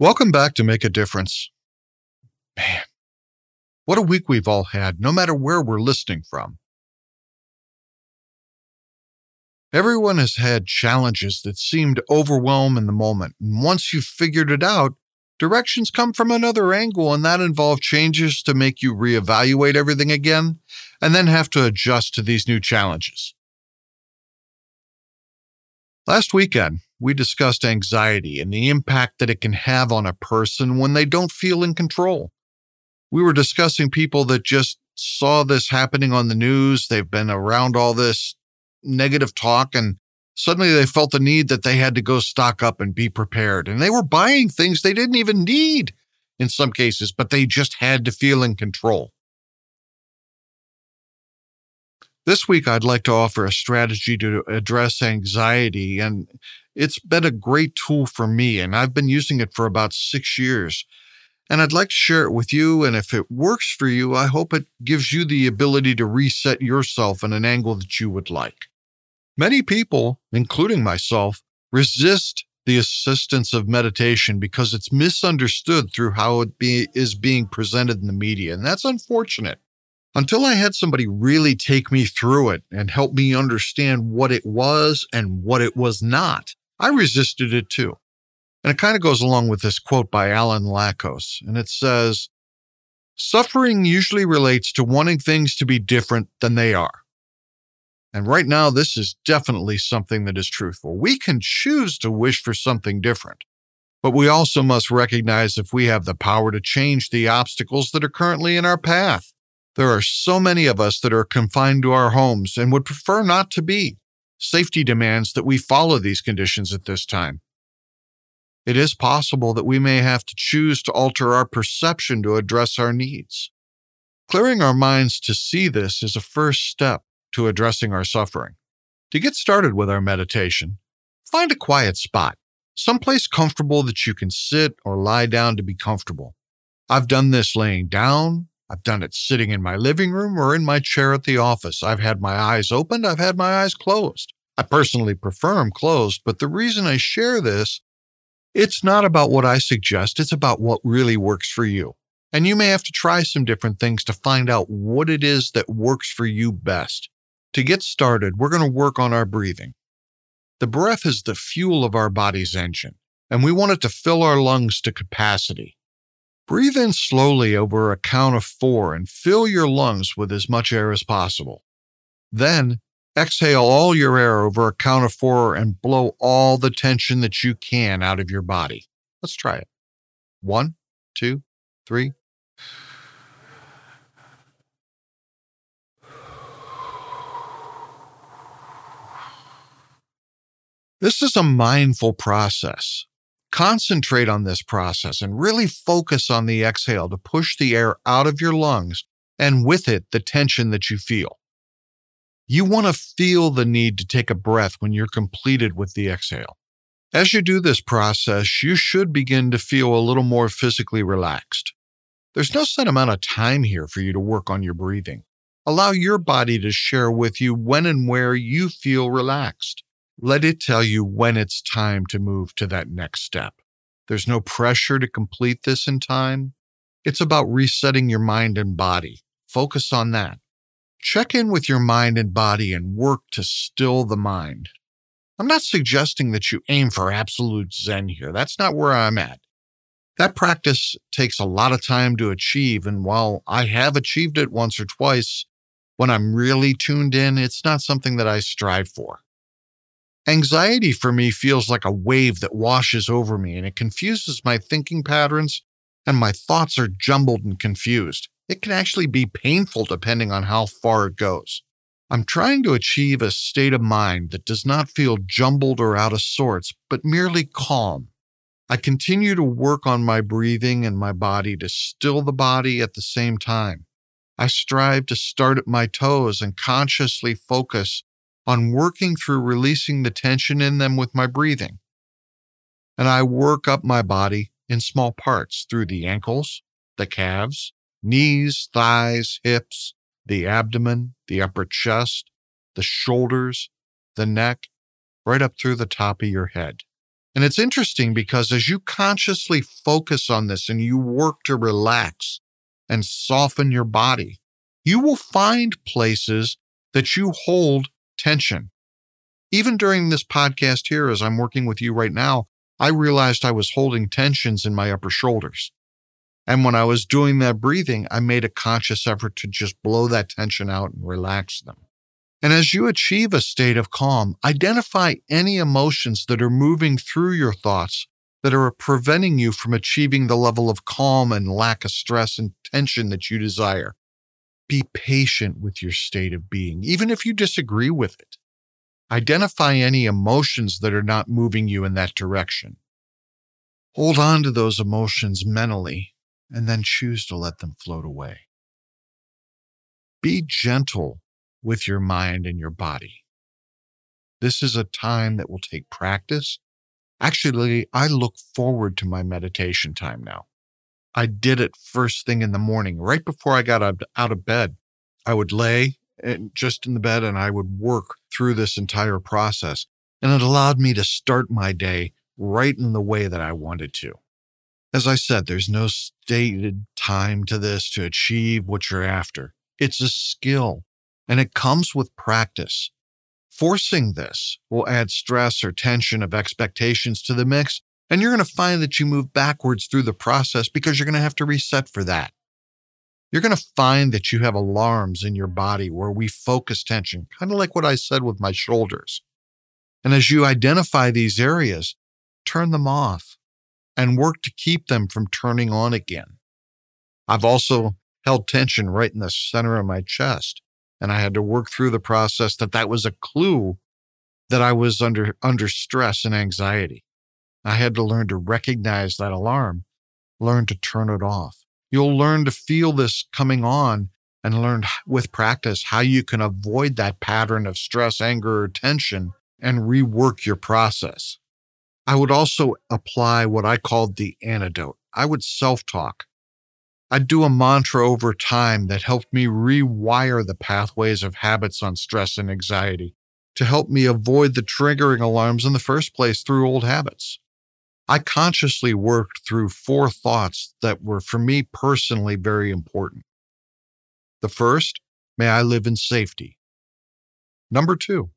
Welcome back to Make a Difference. Man, what a week we've all had, no matter where we're listening from. Everyone has had challenges that seem to overwhelm in the moment. And once you've figured it out, directions come from another angle, and that involves changes to make you reevaluate everything again and then have to adjust to these new challenges. Last weekend, we discussed anxiety and the impact that it can have on a person when they don't feel in control. We were discussing people that just saw this happening on the news. They've been around all this negative talk and suddenly they felt the need that they had to go stock up and be prepared. And they were buying things they didn't even need in some cases, but they just had to feel in control. This week, I'd like to offer a strategy to address anxiety, and it's been a great tool for me, and I've been using it for about six years. And I'd like to share it with you. And if it works for you, I hope it gives you the ability to reset yourself in an angle that you would like. Many people, including myself, resist the assistance of meditation because it's misunderstood through how it be, is being presented in the media. And that's unfortunate. Until I had somebody really take me through it and help me understand what it was and what it was not, I resisted it too. And it kind of goes along with this quote by Alan Lackos. And it says, Suffering usually relates to wanting things to be different than they are. And right now, this is definitely something that is truthful. We can choose to wish for something different, but we also must recognize if we have the power to change the obstacles that are currently in our path. There are so many of us that are confined to our homes and would prefer not to be. Safety demands that we follow these conditions at this time. It is possible that we may have to choose to alter our perception to address our needs. Clearing our minds to see this is a first step to addressing our suffering. To get started with our meditation, find a quiet spot, someplace comfortable that you can sit or lie down to be comfortable. I've done this laying down, I've done it sitting in my living room or in my chair at the office. I've had my eyes opened, I've had my eyes closed. I personally prefer them closed, but the reason I share this, it's not about what I suggest, it's about what really works for you. And you may have to try some different things to find out what it is that works for you best. To get started, we're going to work on our breathing. The breath is the fuel of our body's engine, and we want it to fill our lungs to capacity. Breathe in slowly over a count of four and fill your lungs with as much air as possible. Then exhale all your air over a count of four and blow all the tension that you can out of your body. Let's try it. One, two, three. This is a mindful process. Concentrate on this process and really focus on the exhale to push the air out of your lungs and with it, the tension that you feel. You want to feel the need to take a breath when you're completed with the exhale. As you do this process, you should begin to feel a little more physically relaxed. There's no set amount of time here for you to work on your breathing. Allow your body to share with you when and where you feel relaxed. Let it tell you when it's time to move to that next step. There's no pressure to complete this in time. It's about resetting your mind and body. Focus on that. Check in with your mind and body and work to still the mind. I'm not suggesting that you aim for absolute Zen here. That's not where I'm at. That practice takes a lot of time to achieve. And while I have achieved it once or twice, when I'm really tuned in, it's not something that I strive for. Anxiety for me feels like a wave that washes over me and it confuses my thinking patterns and my thoughts are jumbled and confused. It can actually be painful depending on how far it goes. I'm trying to achieve a state of mind that does not feel jumbled or out of sorts, but merely calm. I continue to work on my breathing and my body to still the body at the same time. I strive to start at my toes and consciously focus on working through releasing the tension in them with my breathing. And I work up my body in small parts through the ankles, the calves, knees, thighs, hips, the abdomen, the upper chest, the shoulders, the neck, right up through the top of your head. And it's interesting because as you consciously focus on this and you work to relax and soften your body, you will find places that you hold tension. Even during this podcast here, as I'm working with you right now, I realized I was holding tensions in my upper shoulders. And when I was doing that breathing, I made a conscious effort to just blow that tension out and relax them. And as you achieve a state of calm, identify any emotions that are moving through your thoughts that are preventing you from achieving the level of calm and lack of stress and tension that you desire. Be patient with your state of being, even if you disagree with it. Identify any emotions that are not moving you in that direction. Hold on to those emotions mentally and then choose to let them float away. Be gentle with your mind and your body. This is a time that will take practice. Actually, I look forward to my meditation time now. I did it first thing in the morning, right before I got out of bed. I would lay just in the bed and I would work through this entire process. And it allowed me to start my day right in the way that I wanted to. As I said, there's no stated time to this to achieve what you're after. It's a skill and it comes with practice. Forcing this will add stress or tension of expectations to the mix, and you're going to find that you move backwards through the process because you're going to have to reset for that. You're going to find that you have alarms in your body where we focus tension, kind of like what I said with my shoulders. And as you identify these areas, turn them off and work to keep them from turning on again. I've also held tension right in the center of my chest and I had to work through the process that that was a clue that I was under under stress and anxiety. I had to learn to recognize that alarm, learn to turn it off. You'll learn to feel this coming on and learn with practice how you can avoid that pattern of stress, anger, or tension and rework your process. I would also apply what I called the antidote. I would self talk. I'd do a mantra over time that helped me rewire the pathways of habits on stress and anxiety to help me avoid the triggering alarms in the first place through old habits. I consciously worked through four thoughts that were for me personally very important. The first, may I live in safety. Number two,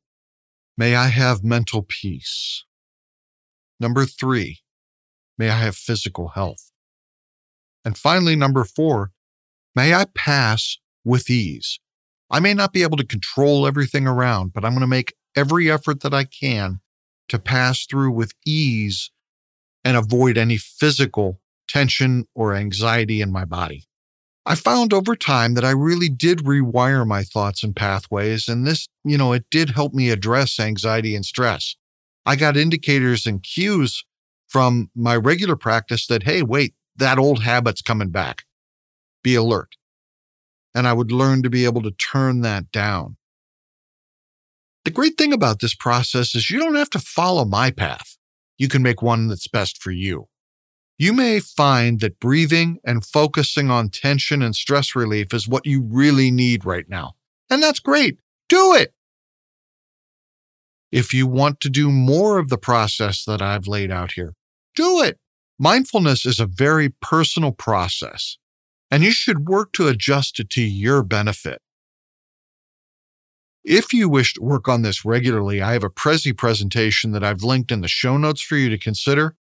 may I have mental peace. Number three, may I have physical health. And finally, number four, may I pass with ease. I may not be able to control everything around, but I'm going to make every effort that I can to pass through with ease and avoid any physical tension or anxiety in my body. I found over time that I really did rewire my thoughts and pathways. And this, you know, it did help me address anxiety and stress. I got indicators and cues from my regular practice that, hey, wait, that old habit's coming back. Be alert. And I would learn to be able to turn that down. The great thing about this process is you don't have to follow my path. You can make one that's best for you. You may find that breathing and focusing on tension and stress relief is what you really need right now. And that's great. Do it. If you want to do more of the process that I've laid out here, do it. Mindfulness is a very personal process, and you should work to adjust it to your benefit. If you wish to work on this regularly, I have a Prezi presentation that I've linked in the show notes for you to consider.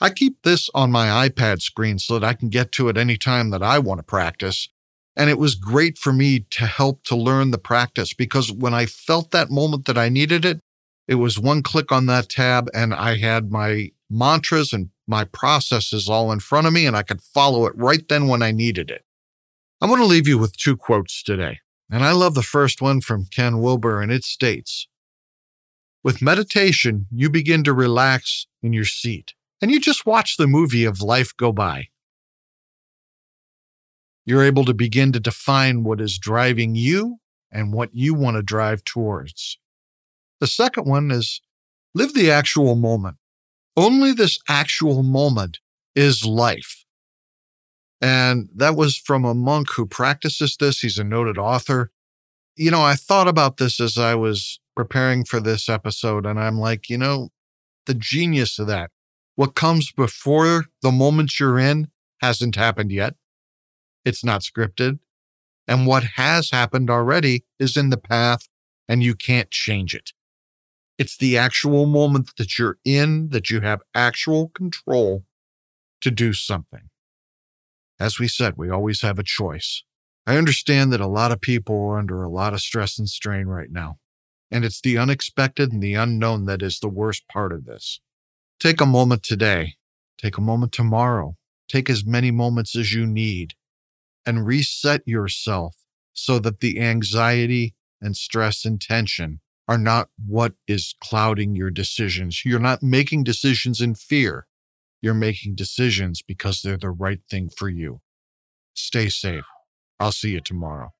I keep this on my iPad screen so that I can get to it anytime that I want to practice. And it was great for me to help to learn the practice because when I felt that moment that I needed it, it was one click on that tab and I had my mantras and my processes all in front of me and I could follow it right then when I needed it. I'm going to leave you with two quotes today. And I love the first one from Ken Wilber, and it states With meditation, you begin to relax in your seat and you just watch the movie of life go by. You're able to begin to define what is driving you and what you want to drive towards. The second one is live the actual moment. Only this actual moment is life. And that was from a monk who practices this. He's a noted author. You know, I thought about this as I was preparing for this episode, and I'm like, you know, the genius of that. What comes before the moment you're in hasn't happened yet. It's not scripted. And what has happened already is in the path and you can't change it. It's the actual moment that you're in that you have actual control to do something. As we said, we always have a choice. I understand that a lot of people are under a lot of stress and strain right now. And it's the unexpected and the unknown that is the worst part of this. Take a moment today. Take a moment tomorrow. Take as many moments as you need and reset yourself so that the anxiety and stress and tension are not what is clouding your decisions. You're not making decisions in fear. You're making decisions because they're the right thing for you. Stay safe. I'll see you tomorrow.